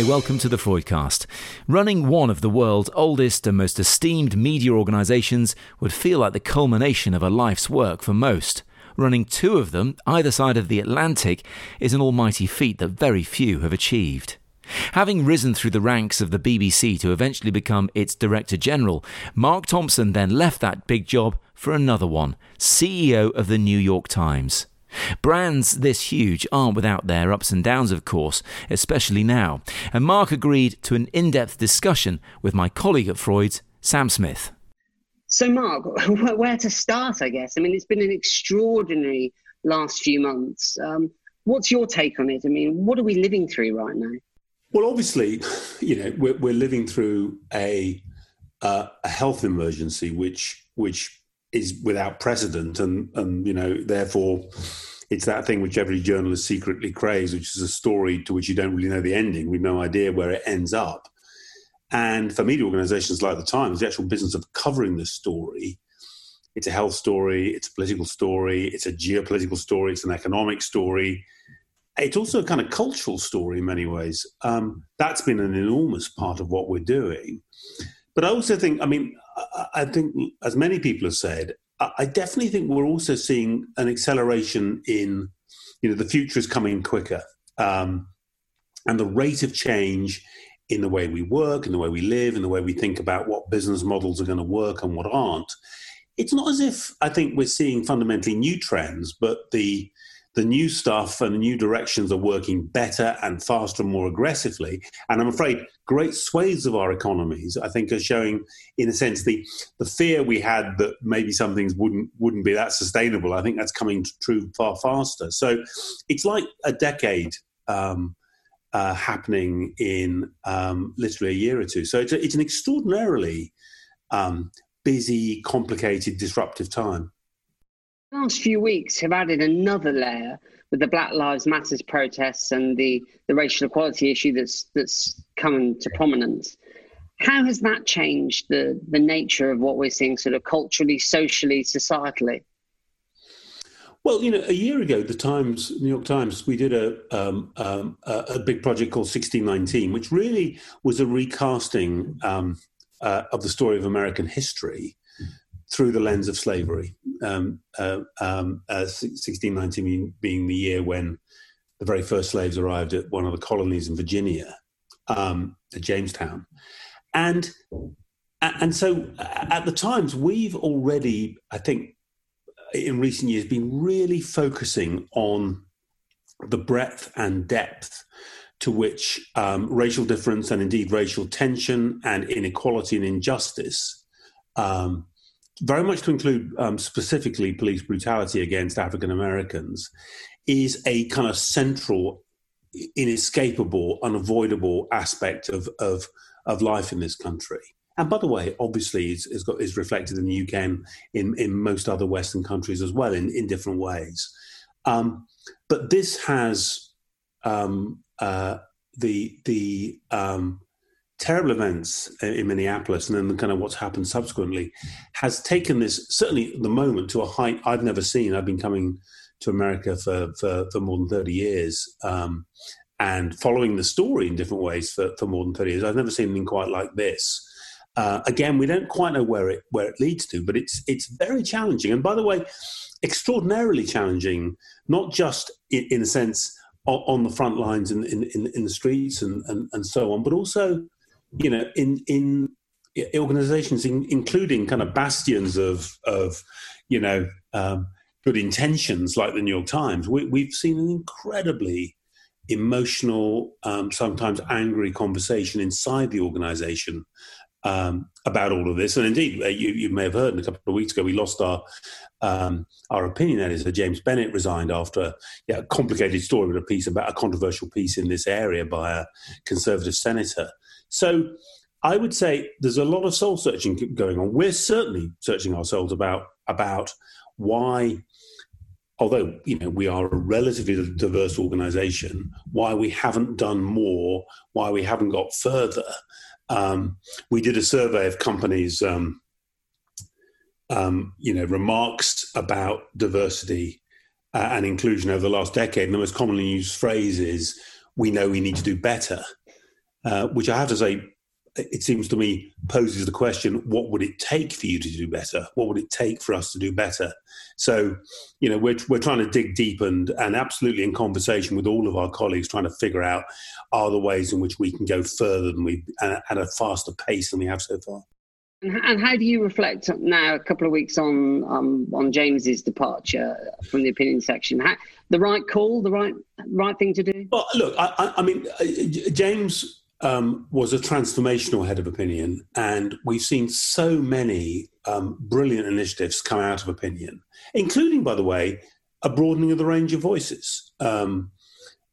Hi, welcome to the Freudcast. Running one of the world's oldest and most esteemed media organisations would feel like the culmination of a life's work for most. Running two of them, either side of the Atlantic, is an almighty feat that very few have achieved. Having risen through the ranks of the BBC to eventually become its Director General, Mark Thompson then left that big job for another one CEO of the New York Times. Brands this huge aren't without their ups and downs, of course, especially now. And Mark agreed to an in depth discussion with my colleague at Freud's, Sam Smith. So, Mark, where to start, I guess? I mean, it's been an extraordinary last few months. Um, what's your take on it? I mean, what are we living through right now? Well, obviously, you know, we're, we're living through a, uh, a health emergency, which which is without precedent, and and you know therefore it's that thing which every journalist secretly craves, which is a story to which you don't really know the ending. We've no idea where it ends up. And for media organisations like the Times, the actual business of covering this story, it's a health story, it's a political story, it's a geopolitical story, it's an economic story. It's also a kind of cultural story in many ways. Um, that's been an enormous part of what we're doing. But I also think, I mean, I think, as many people have said, I definitely think we're also seeing an acceleration in, you know, the future is coming quicker, um, and the rate of change in the way we work, in the way we live, in the way we think about what business models are going to work and what aren't. It's not as if I think we're seeing fundamentally new trends, but the the new stuff and the new directions are working better and faster and more aggressively. And I'm afraid great swathes of our economies, I think, are showing, in a sense, the the fear we had that maybe some things wouldn't wouldn't be that sustainable. I think that's coming true far faster. So it's like a decade. Um, uh, happening in um, literally a year or two. So it's, a, it's an extraordinarily um, busy, complicated, disruptive time The last few weeks have added another layer with the Black Lives Matters protests and the, the racial equality issue that's that's come to prominence. How has that changed the, the nature of what we're seeing sort of culturally, socially, societally? Well, you know, a year ago, the Times, New York Times, we did a um, um, a, big project called 1619, which really was a recasting um, uh, of the story of American history through the lens of slavery. Um, uh, um, uh, 1619 being the year when the very first slaves arrived at one of the colonies in Virginia, um, at Jamestown, and and so at the times we've already, I think, in recent years, been really focusing on the breadth and depth to which um, racial difference and indeed racial tension and inequality and injustice um, very much to include um, specifically police brutality against African Americans, is a kind of central, inescapable, unavoidable aspect of, of, of life in this country. And by the way, obviously, is, got, is reflected in the UK and in, in most other Western countries as well in, in different ways. Um, but this has um, uh, the the um, terrible events in Minneapolis and then kind of what's happened subsequently has taken this certainly the moment to a height I've never seen. I've been coming to America for for, for more than thirty years. Um, and following the story in different ways for, for more than 30 years. I've never seen anything quite like this. Uh, again, we don't quite know where it where it leads to, but it's it's very challenging. And by the way, extraordinarily challenging, not just in, in a sense on, on, the front lines in, in, in the streets and, and, and so on, but also you know, in in organizations, in, including kind of bastions of of you know um, good intentions like the New York Times, we, have seen an incredibly emotional, um, sometimes angry conversation inside the organization um, about all of this. And indeed, uh, you, you, may have heard a couple of weeks ago, we lost our um, our opinion editor, James Bennet, resigned after yeah, a complicated story with a piece about a controversial piece in this area by a conservative senator. So I would say there's a lot of soul searching going on. We're certainly searching ourselves about about why, although you know we are a relatively diverse organisation, why we haven't done more, why we haven't got further. Um, we did a survey of companies, um, um, you know, remarks about diversity uh, and inclusion over the last decade, and the most commonly used phrase is, "We know we need to do better." Uh, which I have to say, it seems to me poses the question: What would it take for you to do better? What would it take for us to do better? So, you know, we're we're trying to dig deep and and absolutely in conversation with all of our colleagues, trying to figure out are the ways in which we can go further than we at a faster pace than we have so far. And how do you reflect now, a couple of weeks on um, on James's departure from the opinion section? How, the right call, the right right thing to do? Well, look, I, I mean, uh, James um, was a transformational head of opinion, and we've seen so many um, brilliant initiatives come out of opinion, including, by the way, a broadening of the range of voices. Um,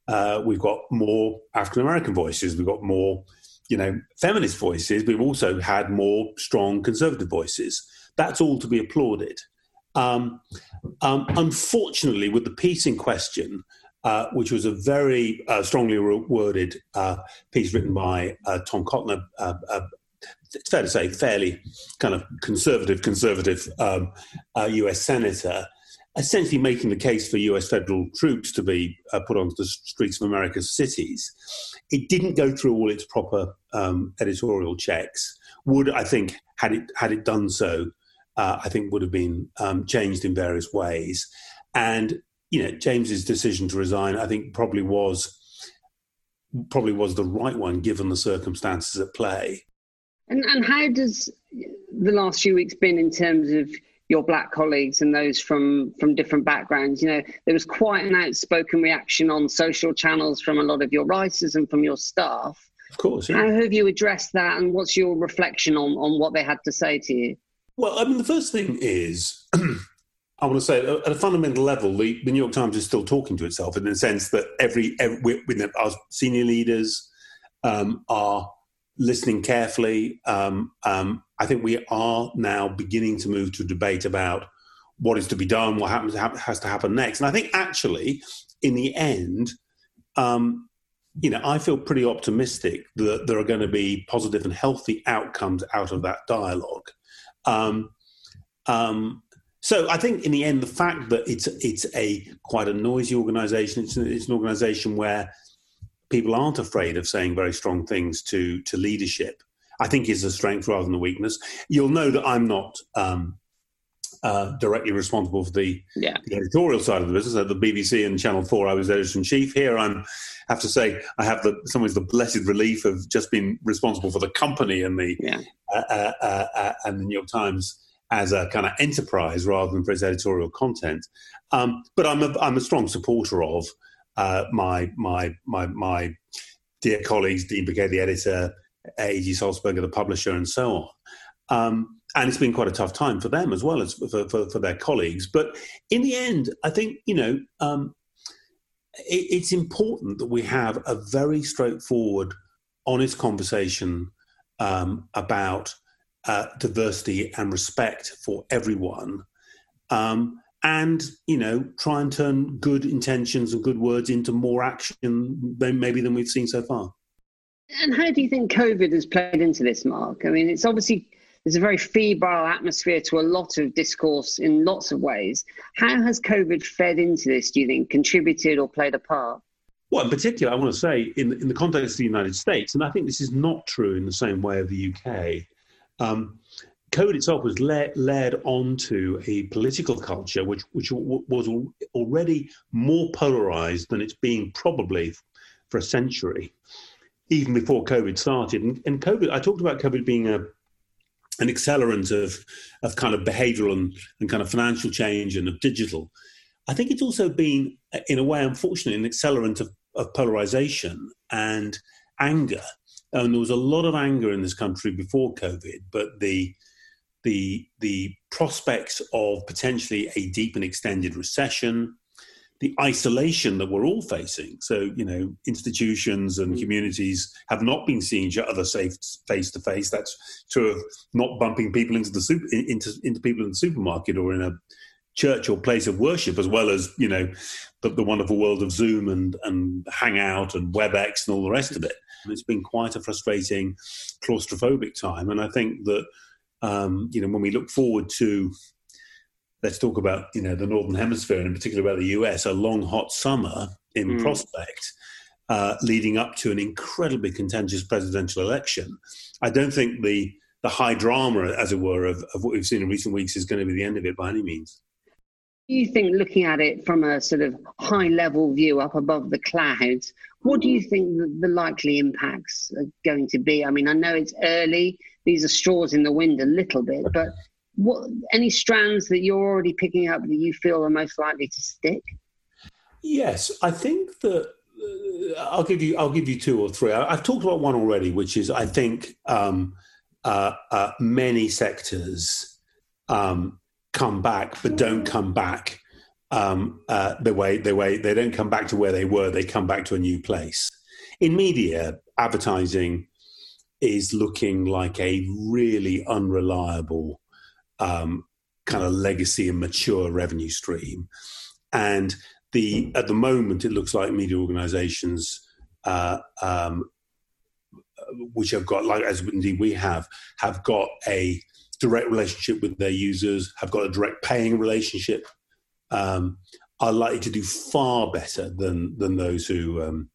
uh, we've got more African American voices. We've got more you know, feminist voices, we've also had more strong conservative voices. That's all to be applauded. Um, um, unfortunately, with the piece in question, uh, which was a very uh, strongly worded uh, piece written by uh, Tom Cotton, uh, uh, it's fair to say, fairly kind of conservative, conservative um, US senator, essentially making the case for US federal troops to be put onto the streets of America's cities. It didn't go through all its proper um, editorial checks. Would I think had it had it done so, I think would have been um, changed in various ways. And you know, James's decision to resign, I think, probably was probably was the right one given the circumstances at play. And and how does the last few weeks been in terms of your black colleagues and those from from different backgrounds you know there was quite an outspoken reaction on social channels from a lot of your writers and from your staff of course yeah. how have you addressed that and what's your reflection on on what they had to say to you well i mean the first thing is I want to say at a fundamental level, the, the, New York Times is still talking to itself in the sense that every, every our senior leaders um, are listening carefully. Um, um, I think we are now beginning to move to debate about what is to be done, what happens has to happen next. And I think actually, in the end, um, you know, I feel pretty optimistic that there are going to be positive and healthy outcomes out of that dialogue. Um, um, so I think in the end, the fact that it's it's a quite a noisy organisation, it's, it's an organisation where people aren't afraid of saying very strong things to to leadership. I think is a strength rather than a weakness. You'll know that I'm not um, uh, directly responsible for the, yeah. the, editorial side of the business. At the BBC and Channel Four, I was editor in chief. Here, I'm have to say I have the some ways the blessed relief of just being responsible for the company and the yeah. uh, uh, uh, uh and the New York Times as a kind of enterprise rather than for its editorial content. Um, but I'm a, I'm a strong supporter of uh, my my my my dear colleagues, Dean Baquet, the editor, A.G. Sulzberger, the publisher, and so on. Um, and it's been quite a tough time for them as well as for, for, for their colleagues. But in the end, I think you know um, it, it's important that we have a very straightforward, honest conversation um, about uh, diversity and respect for everyone. Um, and you know try and turn good intentions and good words into more action than maybe than we've seen so far. And how do you think covid has played into this mark? I mean it's obviously there's a very febrile atmosphere to a lot of discourse in lots of ways. How has covid fed into this do you think? Contributed or played a part? Well, in particular, I want to say in, in the context of the United States, and I think this is not true in the same way of the UK, um, COVID itself was led, led onto a political culture which, which was already more polarized than it's been probably for a century, even before COVID started. And, and COVID, I talked about COVID being a an accelerant of of kind of behavioural and, and kind of financial change and of digital. I think it's also been, in a way, unfortunately, an accelerant of, of polarization and anger. And there was a lot of anger in this country before COVID, but the the the prospects of potentially a deep and extended recession, the isolation that we're all facing. So, you know, institutions and mm. communities have not been seeing each other safe face to face. That's true of not bumping people into the super, into into people in the supermarket or in a church or place of worship, as well as you know the, the wonderful world of Zoom and and Hangout and WebEx and all the rest of it. And it's been quite a frustrating, claustrophobic time. And I think that um, you know, when we look forward to, let's talk about, you know, the Northern Hemisphere and in particular about the US, a long, hot summer in mm. prospect. uh, leading up to an incredibly contentious presidential election. I don't think the the high drama, as it were, of, of what we've seen in recent weeks is going to be the end of it by any means. You think, looking at it from a sort of high level view up above the clouds, what do you think the, the likely impacts are going to be? I mean, I know it's early; these are straws in the wind a little bit, but what any strands that you're already picking up that you feel are most likely to stick? Yes, I think that uh, I'll give you I'll give you two or three. I, have talked about one already, which is I think um, uh, uh, many sectors um, come back, but don't come back um, uh, the way the way they don't come back to where they were. They come back to a new place. In media, advertising is looking like a really unreliable um, kind of legacy and mature revenue stream, and the at the moment it looks like media organisations. Uh, um, which have got, like as indeed we have, have got a direct relationship with their users, have got a direct paying relationship, um, are likely to do far better than than those who um,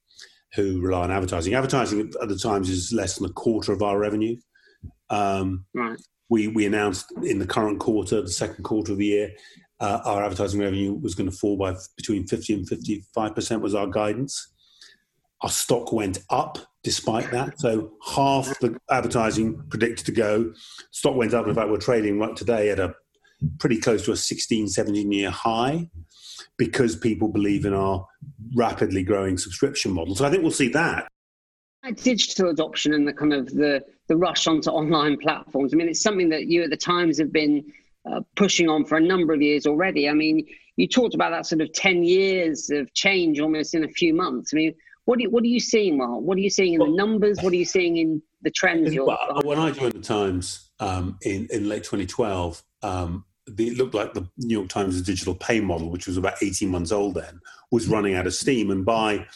who rely on advertising. Advertising at the times is less than a quarter of our revenue. Um, right. We we announced in the current quarter, the second quarter of the year, uh, our advertising revenue was going to fall by between fifty and fifty five percent was our guidance. Our stock went up despite that. So half the advertising predicted to go. Stock went up. In fact, we're trading right today at a pretty close to a 16, 17 year high because people believe in our rapidly growing subscription model. So I think we'll see that. Digital adoption and the kind of the, the rush onto online platforms. I mean, it's something that you at the Times have been uh, pushing on for a number of years already. I mean, you talked about that sort of 10 years of change almost in a few months. I mean, what, do you, what are you seeing, Mark? What are you seeing in well, the numbers? What are you seeing in the trends? Well, when I joined the Times um, in, in late 2012, um, the, it looked like the New York Times digital pay model, which was about 18 months old then, was running out of steam. And by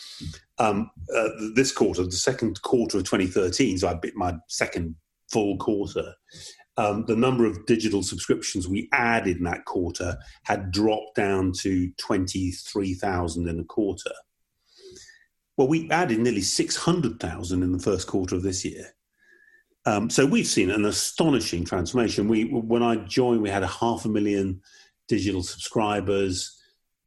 um, uh, this quarter, the second quarter of 2013, so I bit my second full quarter, um, the number of digital subscriptions we added in that quarter had dropped down to 23,000 in a quarter. Well, we added nearly 600,000 in the first quarter of this year. Um, so we've seen an astonishing transformation. We, when I joined, we had a half a million digital subscribers.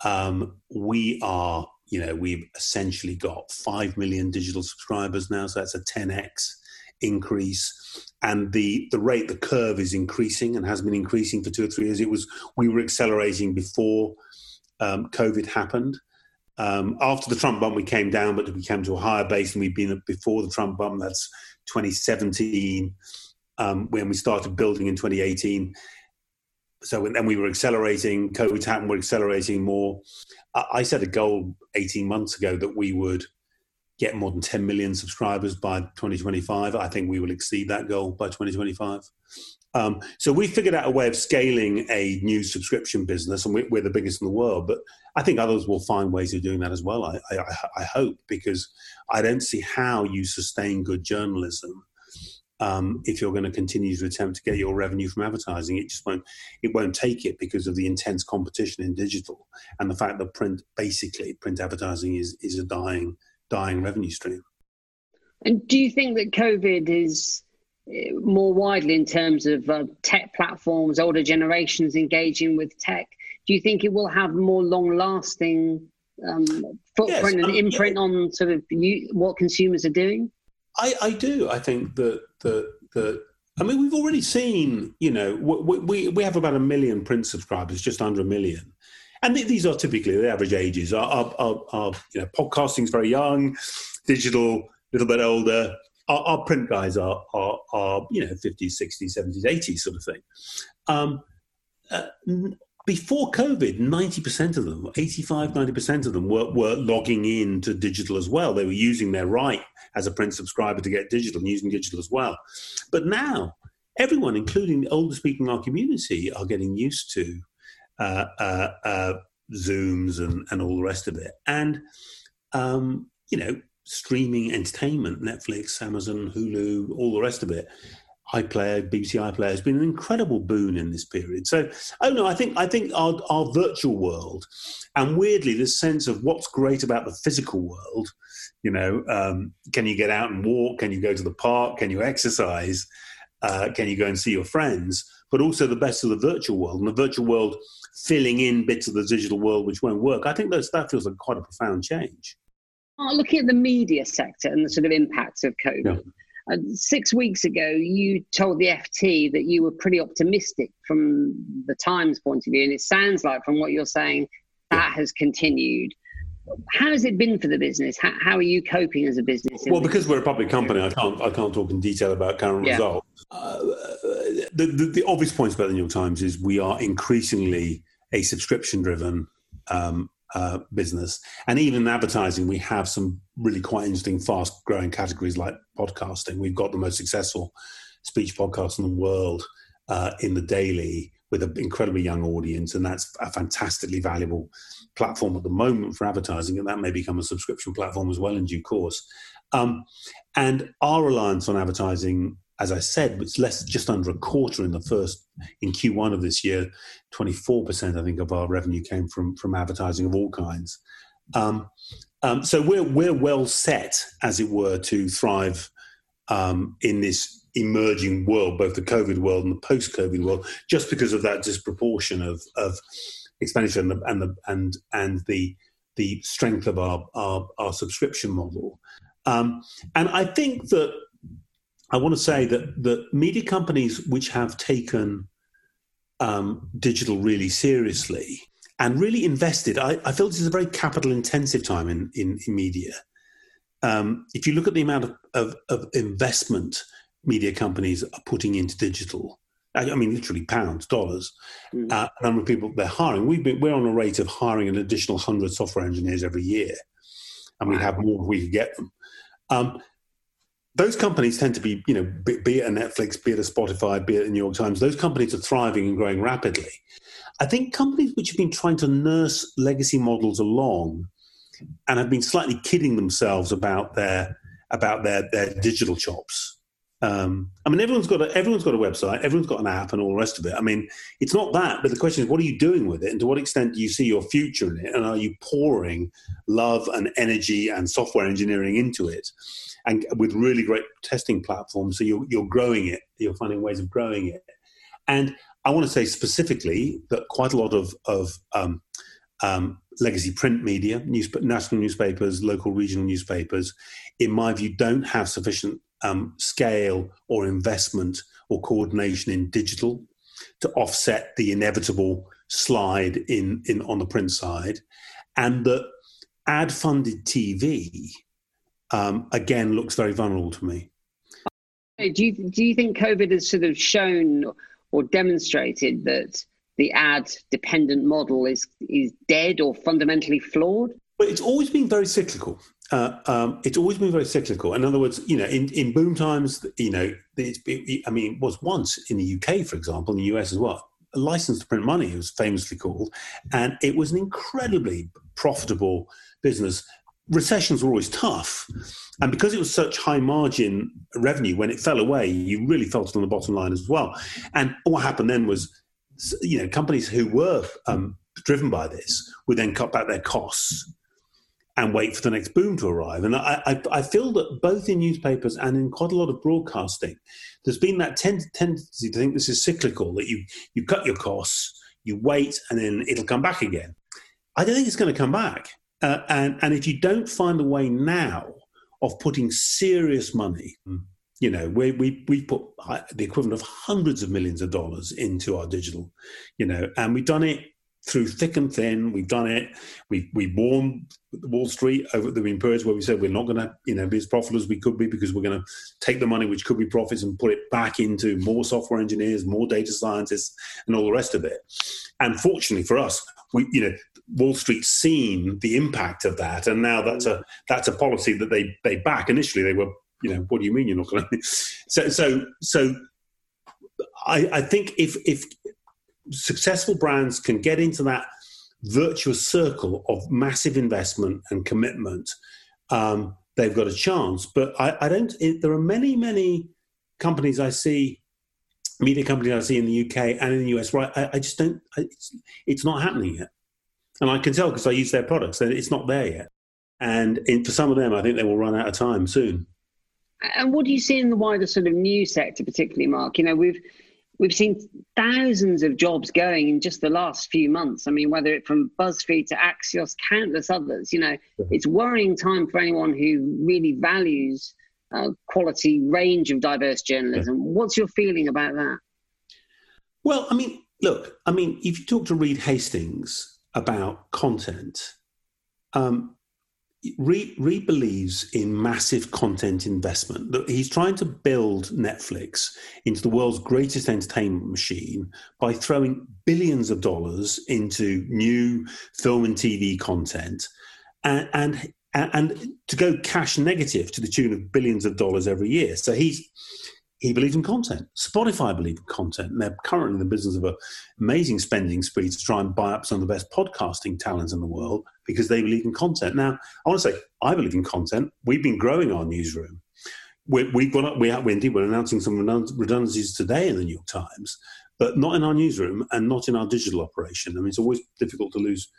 Um, we are, you know, we've essentially got five million digital subscribers now, so that's a 10x increase. And the the rate, the curve is increasing and has been increasing for two or three years. It was we were accelerating before um, COVID happened. Um, after the Trump bump, we came down, but we came to a higher base than we'd been before the Trump bump. That's 2017 um, when we started building in 2018. So then we were accelerating. COVID happened. We're accelerating more. I, I set a goal 18 months ago that we would get more than 10 million subscribers by 2025. I think we will exceed that goal by 2025. Um, so we figured out a way of scaling a new subscription business, and we're, the biggest in the world. But I think others will find ways of doing that as well. I, I, I hope because I don't see how you sustain good journalism um, if you're going to continue to attempt to get your revenue from advertising. It just won't. It won't take it because of the intense competition in digital and the fact that print, basically, print advertising is is a dying dying revenue stream. And do you think that COVID is more widely in terms of uh, tech platforms, older generations engaging with tech? Do you think it will have more long lasting um, footprint yes, and um, imprint yeah. on sort of you, what consumers are doing? I, I do. I think that the the I mean, we've already seen, you know, we, we, we have about a million print subscribers, just under a million. And these are typically the average ages. Our, our, our, our you know, podcasting is very young, digital, a little bit older, our, our, print guys are, are, are, you know, 50s, 60s, 70s, 80s sort of thing. Um, uh, before COVID, 90% of them, 85, 90% of them were, were logging in to digital as well. They were using their right as a print subscriber to get digital and using digital as well. But now, everyone, including the oldest people in our community, are getting used to uh, uh, uh, Zooms and, and all the rest of it. And, um, you know, streaming entertainment, Netflix, Amazon, Hulu, all the rest of it. iPlayer, BBC iPlayer has been an incredible boon in this period. So, oh no, I think I think our, our virtual world, and weirdly, this sense of what's great about the physical world, you know, um, can you get out and walk? Can you go to the park? Can you exercise? Uh, can you go and see your friends? But also the best of the virtual world, and the virtual world filling in bits of the digital world which won't work. I think that feels like quite a profound change. looking at the media sector and the sort of impacts of COVID. Yeah uh, six weeks ago, you told the FT that you were pretty optimistic from the Times point of view, and it sounds like from what you're saying that has continued. How has it been for the business? How, how are you coping as a business? Well, because we're a public company, I can't I can't talk in detail about current yeah. results. Uh, the, the, the obvious points about the New York Times is we are increasingly a subscription driven um, uh, business. And even in advertising, we have some really quite interesting, fast growing categories like podcasting. We've got the most successful speech podcast in the world uh, in the daily with an incredibly young audience. And that's a fantastically valuable platform at the moment for advertising. And that may become a subscription platform as well in due course. Um, and our reliance on advertising as I said, it's less just under a quarter in the first in Q1 of this year. Twenty four percent, I think, of our revenue came from from advertising of all kinds. Um, um, so we're we're well set, as it were, to thrive um, in this emerging world, both the COVID world and the post COVID world, just because of that disproportion of of expenditure and the and the and, and the the strength of our our, our subscription model. Um, and I think that I want to say that the media companies which have taken um, digital really seriously and really invested, I, I, feel this is a very capital intensive time in, in, in media. Um, if you look at the amount of, of, of, investment media companies are putting into digital, I, I mean, literally pounds, dollars, mm. uh, number of people they're hiring. We've been, we're on a rate of hiring an additional 100 software engineers every year, and we have more if we could get them. Um, those companies tend to be, you know, be, be, it a Netflix, be it a Spotify, be it a New York Times, those companies are thriving and growing rapidly. I think companies which have been trying to nurse legacy models along and have been slightly kidding themselves about their about their, their digital chops. Um, I mean, everyone's got a, everyone's got a website, everyone's got an app, and all the rest of it. I mean, it's not that, but the question is, what are you doing with it, and to what extent do you see your future in it, and are you pouring love and energy and software engineering into it? and with really great testing platforms. So you're, you're growing it, you're finding ways of growing it. And I want to say specifically that quite a lot of, of um, um, legacy print media, news, national newspapers, local regional newspapers, in my view, don't have sufficient um, scale or investment or coordination in digital to offset the inevitable slide in, in on the print side, and that ad funded TV um, again looks very vulnerable to me. Do you, do you think COVID has sort of shown or demonstrated that the ad dependent model is, is dead or fundamentally flawed? Well, it's always been very cyclical. Uh, um, it's always been very cyclical. In other words, you know, in, in boom times, you know, it, I mean, it was once in the UK, for example, in the US as well, a license to print money, it was famously called, and it was an incredibly profitable business recessions were always tough. And because it was such high margin revenue, when it fell away, you really felt it on the bottom line as well. And what happened then was, you know, companies who were um, driven by this would then cut back their costs and wait for the next boom to arrive. And I, I, I feel that both in newspapers and in quite a lot of broadcasting, there's been that ten- tendency to think this is cyclical, that you, you cut your costs, you wait, and then it'll come back again. I don't think it's going to come back. Uh, and, and if you don't find a way now of putting serious money, you know, we, we, we put the equivalent of hundreds of millions of dollars into our digital, you know, and we've done it through thick and thin. We've done it. We've, we warned Wall Street over the periods where we said we're not going to, you know, be as profitable as we could be because we're going to take the money which could be profits and put it back into more software engineers, more data scientists, and all the rest of it. And fortunately for us, we, you know, Wall Street's seen the impact of that, and now that's a that's a policy that they they back. Initially, they were, you know, what do you mean you're not going to? So so so, I, I think if if successful brands can get into that virtuous circle of massive investment and commitment, um, they've got a chance. But I, I don't. It, there are many many companies I see, media companies I see in the UK and in the US, right? I, I just don't. It's, it's not happening yet, and I can tell because I use their products. that It's not there yet, and in, for some of them, I think they will run out of time soon. And what do you see in the wider sort of news sector, particularly, Mark? You know, we've we've seen thousands of jobs going in just the last few months. I mean, whether it from BuzzFeed to Axios, countless others. You know, it's worrying time for anyone who really values uh, quality range of diverse journalism. What's your feeling about that? Well, I mean, look, I mean, if you talk to Reed Hastings about content, um, Reed, Reed believes in massive content investment. He's trying to build Netflix into the world's greatest entertainment machine by throwing billions of dollars into new film and TV content. And, and and, to go cash negative to the tune of billions of dollars every year. So he's he believes in content. Spotify believe in content, and they're currently in the business of an amazing spending spree to try and buy up some of the best podcasting talents in the world because they believe in content. Now, I want to say I believe in content. We've been growing our newsroom. we have got we, we indeed we're announcing some redundancies today in the New York Times, but not in our newsroom and not in our digital operation. I mean, it's always difficult to lose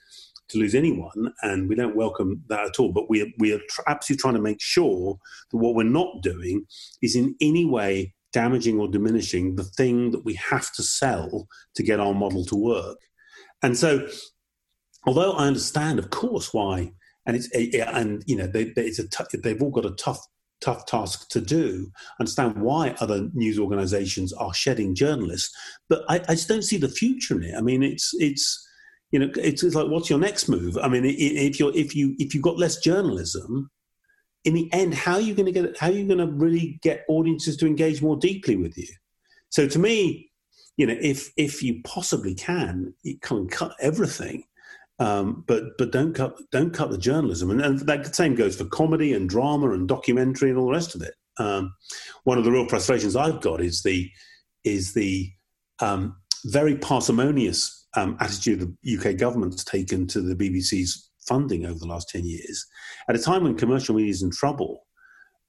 to lose anyone, and we don't welcome that at all. But we are, we are absolutely trying to make sure that what we're not doing is in any way damaging or diminishing the thing that we have to sell to get our model to work. And so, although I understand, of course, why, and it's eh, and you know they, it's a t- they've all got a tough tough task to do. Understand why other news organisations are shedding journalists, but I, I, just don't see the future in it. I mean, it's it's you know, it's, it's like, what's your next move? I mean, if you're if you if you've got less journalism, in the end, how are you going to get how are you going to really get audiences to engage more deeply with you? So to me, you know, if if you possibly can, you can cut everything. Um, but but don't cut don't cut the journalism, and, and that same goes for comedy and drama and documentary and all the rest of it. Um, one of the real frustrations I've got is the is the um, very parsimonious um, attitude the UK government's taken to the BBC's funding over the last 10 years. At a time when commercial media is in trouble,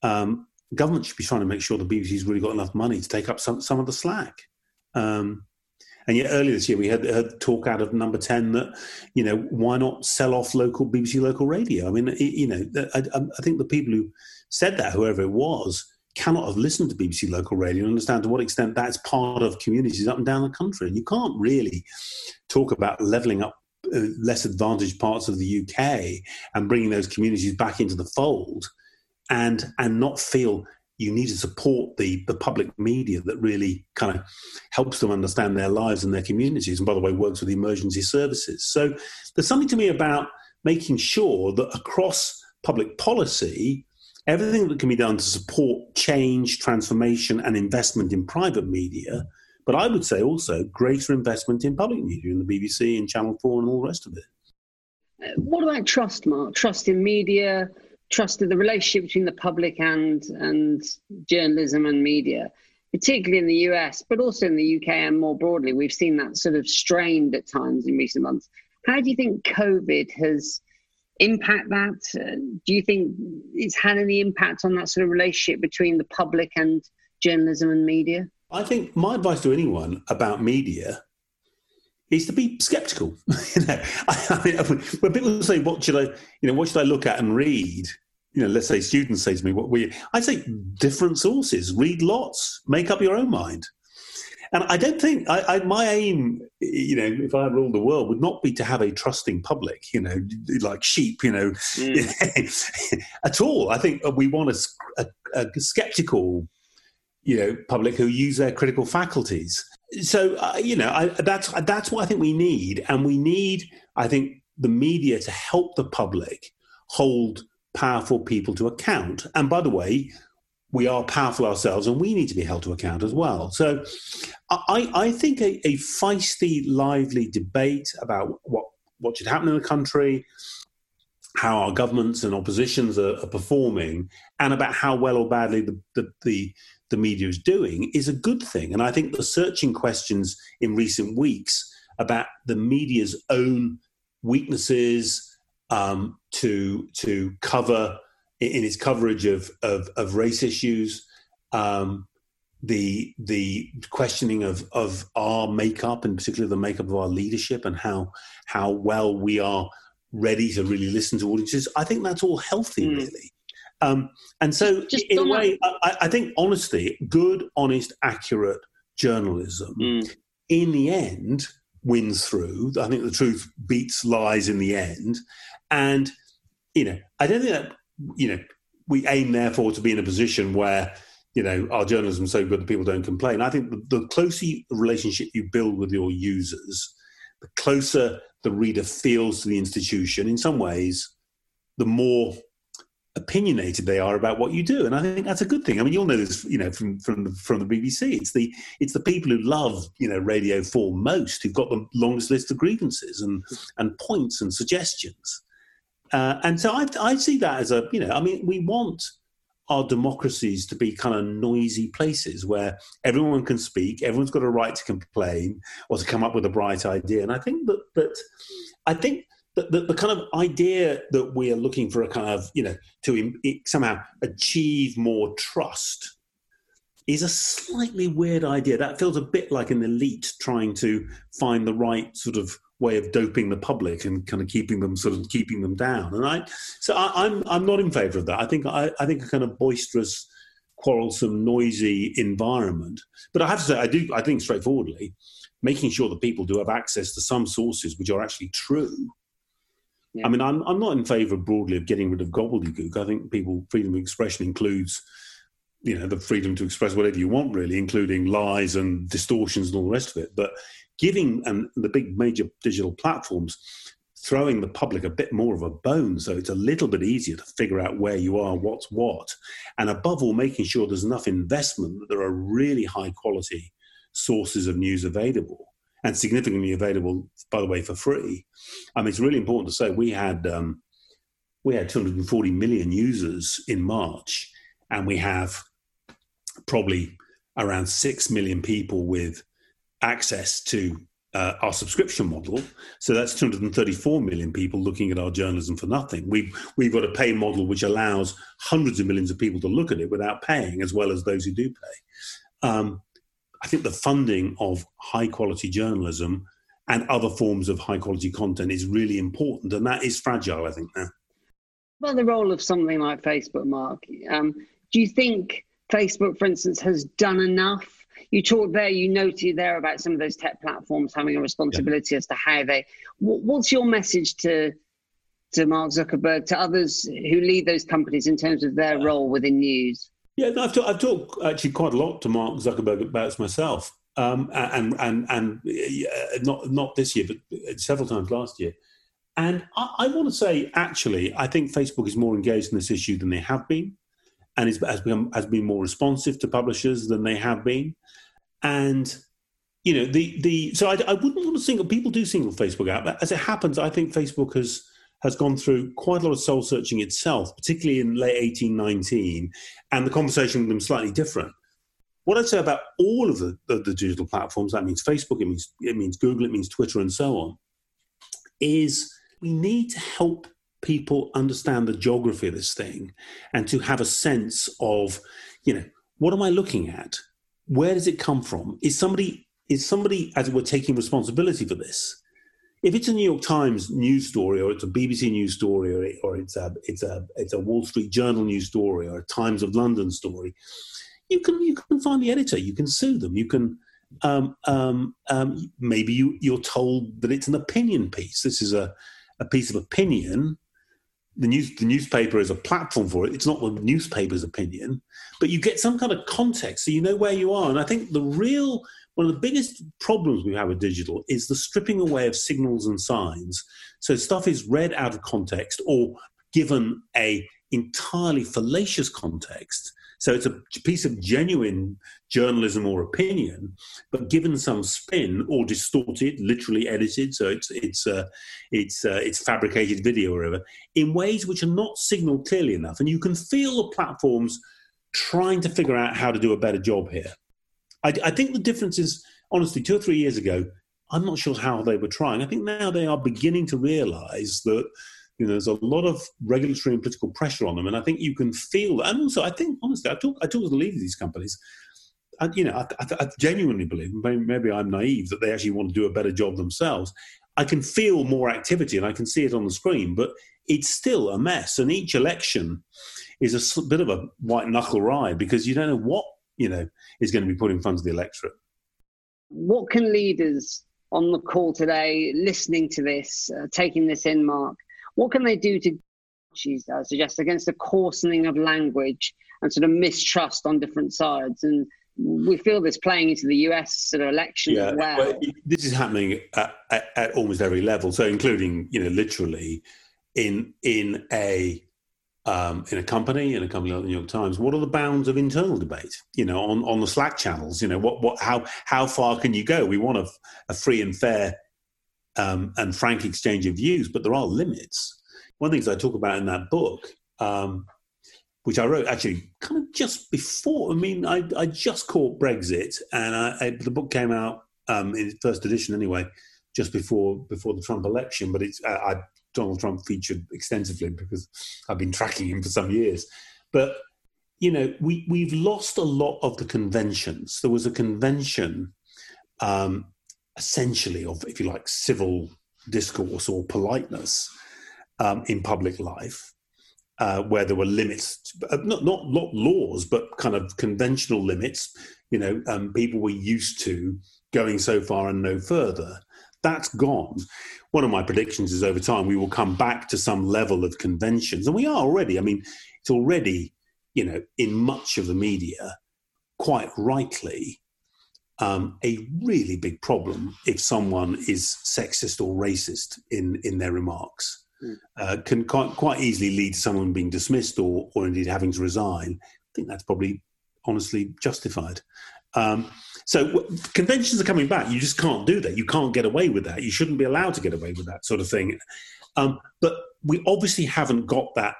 um, government should be trying to make sure the BBC's really got enough money to take up some, some of the slack. Um, and yet earlier this year, we had, talk out of number 10 that, you know, why not sell off local BBC local radio? I mean, it, you know, I, I think the people who said that, whoever it was, cannot have listened to BBC local radio and understand to what extent that's part of communities up and down the country. And you can't really talk about levelling up uh, less advantaged parts of the UK and bringing those communities back into the fold and and not feel you need to support the the public media that really kind of helps them understand their lives and their communities and by the way works with the emergency services so there's something to me about making sure that across public policy everything that can be done to support change, transformation, and investment in private media. But I would say also greater investment in public media, in the BBC and Channel 4 and all the rest of it. What about trust, Mark? Trust in media, trust in the relationship between the public and, and journalism and media, particularly in the US, but also in the UK and more broadly. We've seen that sort of strained at times in recent months. How do you think COVID has impact that? Uh, do you think it's had any impact on that sort of relationship between the public and journalism and media? I think my advice to anyone about media is to be skeptical. you know, when people say, "What should I?" You know, what should I look at and read? You know, let's say students say to me, "What we?" I say different sources. Read lots. Make up your own mind. And I don't think I, I, my aim, you know, if I ruled the world, would not be to have a trusting public, you know, like sheep, you know, mm. at all. I think we want a, a, a, skeptical, you know, public who use their critical faculties. So, uh, you know, I, that's that's what I think we need, and we need, I think, the media to help the public hold powerful people to account. And by the way, we are powerful ourselves and we need to be held to account as well. So I, I think a, a feisty, lively debate about what, what should happen in the country, how our governments and oppositions are, are performing, and about how well or badly the, the, the, the media is doing is a good thing. And I think the searching questions in recent weeks about the media's own weaknesses um, to, to cover – in its coverage of, of, of race issues, um, the the questioning of of our makeup, and particularly the makeup of our leadership, and how how well we are ready to really listen to audiences. I think that's all healthy, mm. really. Um, and so, Just in a way, I, I, think honesty, good, honest, accurate journalism, mm. in the end, wins through. I think the truth beats lies in the end. And, you know, I don't think that, you know, we aim, therefore, to be in a position where, you know, our journalism is so good that people don't complain. I think the, the closer relationship you build with your users, the closer the reader feels to the institution, in some ways, the more opinionated they are about what you do, and I think that's a good thing. I mean, you'll know this, you know, from from the, from the BBC. It's the it's the people who love you know Radio Four most who've got the longest list of grievances and and points and suggestions. Uh, and so I, I see that as a you know, I mean, we want our democracies to be kind of noisy places where everyone can speak, everyone's got a right to complain or to come up with a bright idea. And I think that that I think the, the, the, kind of idea that we are looking for a kind of, you know, to Im- somehow achieve more trust is a slightly weird idea. That feels a bit like an elite trying to find the right sort of way of doping the public and kind of keeping them sort of keeping them down. And I, so I, am I'm, I'm not in favour of that. I think I, I think a kind of boisterous, quarrelsome, noisy environment. But I have to say, I do. I think straightforwardly, making sure that people do have access to some sources which are actually true yeah. I mean, I'm, I'm not in favour broadly of getting rid of gobbledygook. I think people freedom of expression includes, you know, the freedom to express whatever you want, really, including lies and distortions and all the rest of it. But giving and the big major digital platforms throwing the public a bit more of a bone so it's a little bit easier to figure out where you are, what's what, and above all, making sure there's enough investment that there are really high quality sources of news available and significantly available, by the way, for free. I mean, it's really important to say we had um, we had 240 million users in March, and we have probably around six million people with access to uh, our subscription model. So that's 234 million people looking at our journalism for nothing. We've, we've got a pay model which allows hundreds of millions of people to look at it without paying, as well as those who do pay. Um, I think the funding of high quality journalism and other forms of high quality content is really important, and that is fragile. I think now. Well, the role of something like Facebook, Mark. Um, do you think Facebook, for instance, has done enough? You talked there, you noted there about some of those tech platforms having a responsibility yeah. as to how they. What's your message to to Mark Zuckerberg, to others who lead those companies in terms of their role within news? Yeah, I've, talk, I've talked actually quite a lot to Mark Zuckerberg about myself, um, and and and not not this year, but several times last year. And I, I, want to say, actually, I think Facebook is more engaged in this issue than they have been, and has become has been more responsive to publishers than they have been. And you know, the the so I, I wouldn't want to single people do single Facebook out. But as it happens, I think Facebook has has gone through quite a lot of soul searching itself, particularly in late 1819, and the conversation with them slightly different. What I'd say about all of the, the, the digital platforms, that means Facebook, it means, it means Google, it means Twitter, and so on, is we need to help people understand the geography of this thing and to have a sense of, you know, what am I looking at? Where does it come from? Is somebody is somebody, as we're taking responsibility for this? if it's a New York Times news story or it's a BBC news story or, or it's a it's a it's a Wall Street Journal news story or a Times of London story, you can you can find the editor, you can sue them, you can um, um, um, maybe you you're told that it's an opinion piece. This is a a piece of opinion. The news the newspaper is a platform for it. It's not the newspaper's opinion, but you get some kind of context so you know where you are. And I think the real one of the biggest problems we have with digital is the stripping away of signals and signs. So stuff is read out of context or given a entirely fallacious context. So it's a piece of genuine journalism or opinion, but given some spin or distorted, literally edited. So it's it's uh, it's uh, it's fabricated video or whatever in ways which are not signaled clearly enough, and you can feel the platforms trying to figure out how to do a better job here. I, I think the difference is, honestly, two or three years ago, I'm not sure how they were trying. I think now they are beginning to realize that you know, there's a lot of regulatory and political pressure on them, and I think you can feel. And also, I think honestly, I talk I talk to the leaders of these companies. And, you know, I, I, I, genuinely believe, maybe I'm naive, that they actually want to do a better job themselves. I can feel more activity and I can see it on the screen, but it's still a mess. And each election is a bit of a white knuckle ride because you don't know what you know is going to be put in front of the electorate. What can leaders on the call today, listening to this, uh, taking this in, Mark, what can they do to, she's uh, suggest, against the coarsening of language and sort of mistrust on different sides? And we feel this playing into the US sort of election yeah, as well. well. This is happening at, at, at, almost every level, so including, you know, literally in in a um, in a company, in a company like the New York Times, what are the bounds of internal debate? You know, on, on the Slack channels, you know, what, what, how, how far can you go? We want a, a free and fair um, and frank exchange of views, but there are limits. One of the things I talk about in that book, um, which I wrote actually kind of just before, I mean, I, I just caught Brexit, and I, I, the book came out um, in first edition anyway, just before before the Trump election. But it's I Donald Trump featured extensively because I've been tracking him for some years. But you know, we we've lost a lot of the conventions. There was a convention, um, essentially, of if you like, civil discourse or politeness um, in public life, uh, where there were limits, uh, not, not not laws, but kind of conventional limits. You know, um, people were used to going so far and no further. That's gone one of my predictions is over time we will come back to some level of conventions, and we are already. I mean, it's already, you know, in much of the media, quite rightly, um, a really big problem if someone is sexist or racist in in their remarks. Mm. Uh, can quite, quite easily lead to someone being dismissed or, or indeed having to resign. I think that's probably honestly justified. Um, so conventions are coming back. You just can't do that. You can't get away with that. You shouldn't be allowed to get away with that sort of thing. Um, but we obviously haven't got that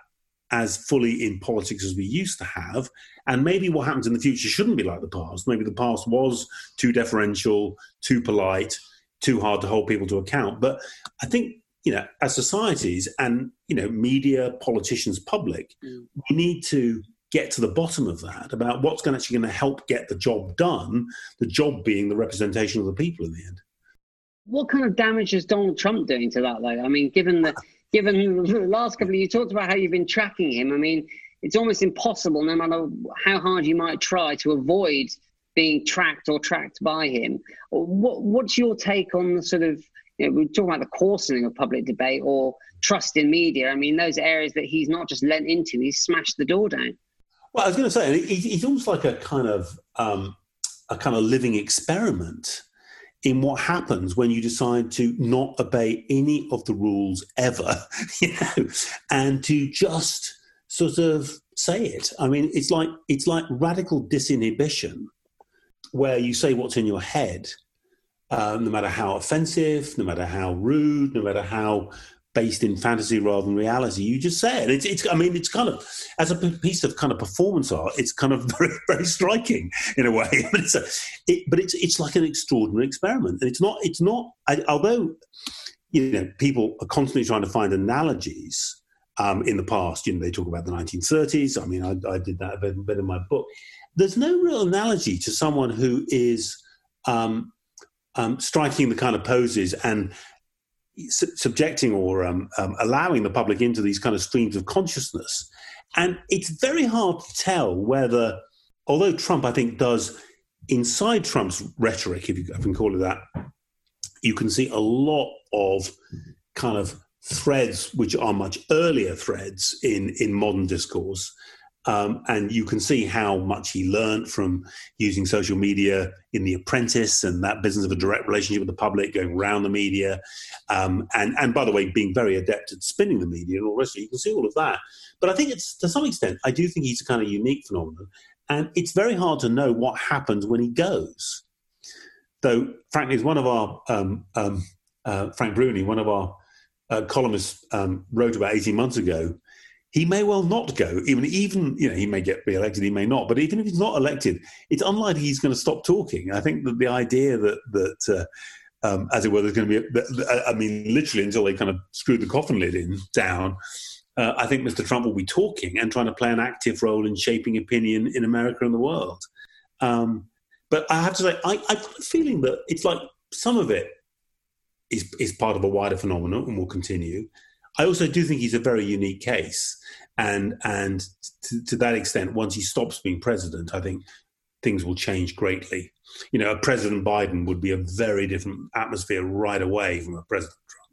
as fully in politics as we used to have. And maybe what happens in the future shouldn't be like the past. Maybe the past was too deferential, too polite, too hard to hold people to account. But I think you know, as societies and you know, media, politicians, public, mm. we need to get to the bottom of that about what's going to actually going to help get the job done, the job being the representation of the people in the end. What kind of damage is Donald Trump doing to that, though? I mean, given the given the last couple of you talked about how you've been tracking him. I mean, it's almost impossible, no matter how hard you might try, to avoid being tracked or tracked by him. What, what's your take on the sort of you know, we're talking about the coarsening of public debate or trust in media. I mean, those areas that he's not just lent into, he's smashed the door down. Well, I was going to say he's almost like a kind of um, a kind of living experiment in what happens when you decide to not obey any of the rules ever, you know, and to just sort of say it. I mean, it's like it's like radical disinhibition, where you say what's in your head, uh, no matter how offensive, no matter how rude, no matter how based in fantasy rather than reality. You just said it's, it's. I mean, it's kind of as a piece of kind of performance art. It's kind of very, very striking in a way. but it's a, it, but it's it's like an extraordinary experiment, and it's not. It's not. I, although you know, people are constantly trying to find analogies. Um, in the past, you know, they talk about the 1930s. I mean, I, I did that a bit, a bit in my book. There's no real analogy to someone who is um, um, striking the kind of poses and subjecting or um, um, allowing the public into these kind of streams of consciousness. And it's very hard to tell whether, although Trump, I think, does inside Trump's rhetoric, if you can call it that, you can see a lot of kind of threads which are much earlier threads in, in modern discourse um, and you can see how much he learned from using social media in The Apprentice and that business of a direct relationship with the public, going around the media. Um, and, and by the way, being very adept at spinning the media and all the rest of it. You can see all of that. But I think it's, to some extent, I do think he's a kind of unique phenomenon. And it's very hard to know what happens when he goes. Though, frankly, as one of our, um, um uh, Frank Bruni, one of our uh, columnists um, wrote about 18 months ago, he may well not go. Even even you know he may get re-elected, he may not. But even if he's not elected, it's unlikely he's going to stop talking. I think that the idea that that uh, um, as it were, there's going to be. A, I mean, literally until they kind of screw the coffin lid in down. Uh, I think Mr. Trump will be talking and trying to play an active role in shaping opinion in America and the world. Um, but I have to say, I, I've got a feeling that it's like some of it is is part of a wider phenomenon and will continue. I also do think he's a very unique case, and and to, to that extent, once he stops being president, I think things will change greatly. You know, a President Biden would be a very different atmosphere right away from a President Trump.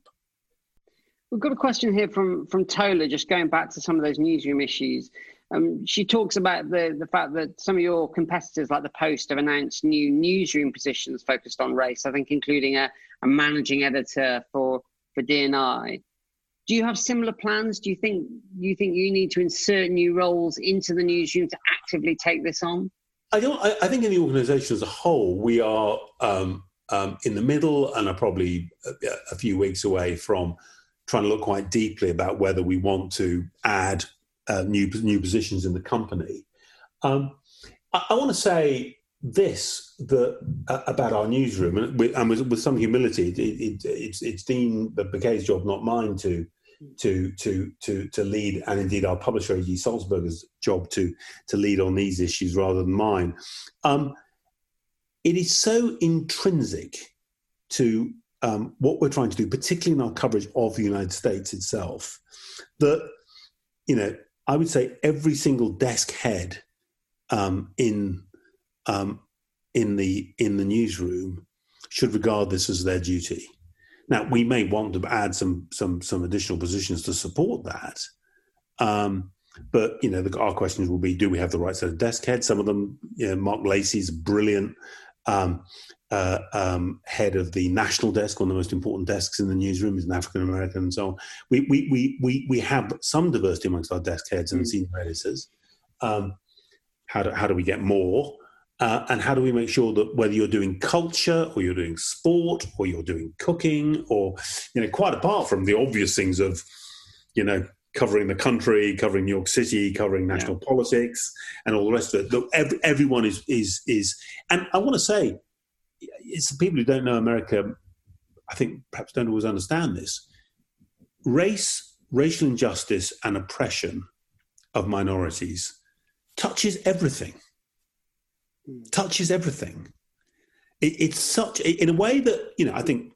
We've got a question here from from Tola, just going back to some of those newsroom issues. Um, she talks about the, the fact that some of your competitors, like the Post, have announced new newsroom positions focused on race. I think including a, a managing editor for for D&I. Do you have similar plans? Do you think you think you need to insert new roles into the newsroom to actively take this on? I don't. I, I think in the organisation as a whole, we are um, um, in the middle and are probably a, a few weeks away from trying to look quite deeply about whether we want to add uh, new new positions in the company. Um, I, I want to say this that uh, about our newsroom, and with, and with, with some humility, it, it, it's it's Dean Baquet's job, not mine, to to to to to lead, and indeed our publisher A.G. Sulzberger's job to to lead on these issues rather than mine. Um, it is so intrinsic to um, what we're trying to do, particularly in our coverage of the United States itself, that you know I would say every single desk head um, in um, in the in the newsroom should regard this as their duty. Now we may want to add some some some additional positions to support that, um, but you know the, our questions will be: Do we have the right set of desk heads? Some of them, you know, Marc Lacey's brilliant um, uh, um, head of the national desk, one of the most important desks in the newsroom, is an African American, and so on. We, we, we, we, we have some diversity amongst our desk heads and mm. senior editors. Um, how, do, how do we get more? Uh, and how do we make sure that whether you're doing culture or you're doing sport or you're doing cooking or, you know, quite apart from the obvious things of, you know, covering the country, covering New York City, covering national yeah. politics, and all the rest of it. Every, everyone is is is, and I want to say, it's the people who don't know America. I think perhaps don't always understand this. Race, racial injustice, and oppression of minorities touches everything. Touches everything. It, it's such in a way that you know. I think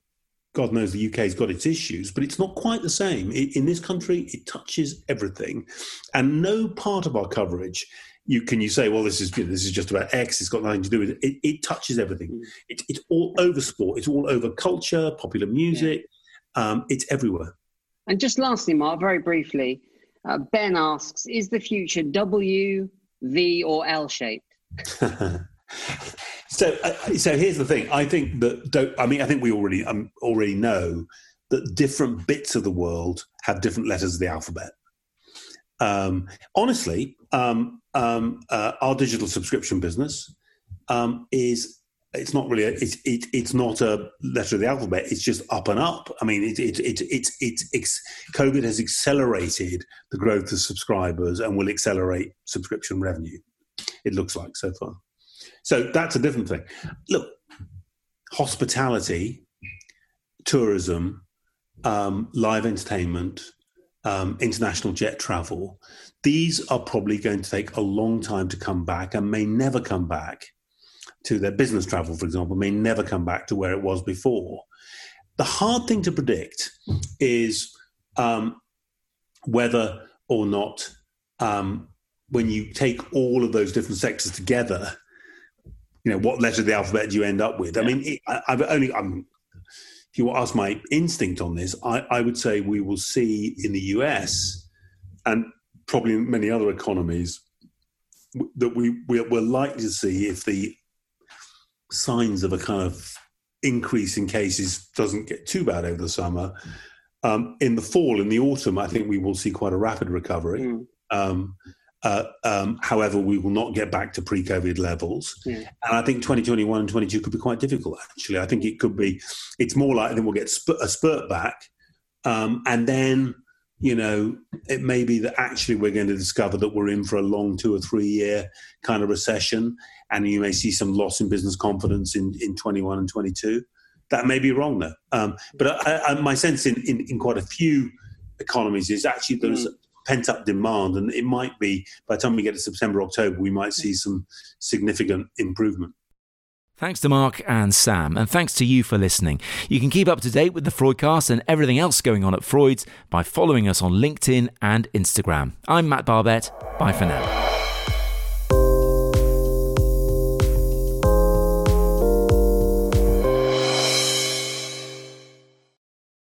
God knows the UK's got its issues, but it's not quite the same. in this country, it touches everything, and no part of our coverage you can you say, well, this is you know, this is just about X. It's got nothing to do with it. It, it touches everything. Mm. It, it's all over sport. It's all over culture, popular music. Yeah. Um, it's everywhere. And just lastly, Mark, very briefly, uh, Ben asks: Is the future W, V, or L shaped? so, uh, so here's the thing. I think that. I mean, I think we already um, already know that different bits of the world have different letters of the alphabet. Um, honestly, um, um, uh, our digital subscription business um, is it's not really a, it's it, it's not a letter of the alphabet. It's just up and up. I mean, it, it, it, it's it's it's COVID has accelerated the growth of subscribers and will accelerate subscription revenue. It looks like so far. So that's a different thing. Look, hospitality, tourism, um, live entertainment, um, international jet travel, these are probably going to take a long time to come back and may never come back to their business travel, for example, may never come back to where it was before. The hard thing to predict is um, whether or not, um, when you take all of those different sectors together, you know, what letter of the alphabet do you end up with? I mean, it, I, have only, I'm if you ask my instinct on this, I, I would say we will see in the US and probably in many other economies that we we're likely to see if the signs of a kind of increase in cases doesn't get too bad over the summer. Um, in the fall, in the autumn, I think we will see quite a rapid recovery. Mm. Um, uh, um, however, we will not get back to pre-COVID levels, yeah. and I think 2021 and 22 could be quite difficult. Actually, I think it could be. It's more likely that we'll get sp- a spurt back, um, and then you know it may be that actually we're going to discover that we're in for a long two or three year kind of recession, and you may see some loss in business confidence in in 21 and 22. That may be wrong though, um, but I, I, my sense in, in, in quite a few economies is actually there's mm pent up demand, and it might be by the time we get to September, October, we might see some significant improvement. Thanks to Mark and Sam, and thanks to you for listening. You can keep up to date with the Freudcast and everything else going on at freuds by following us on LinkedIn and Instagram. I'm Matt Barbette. Bye for now.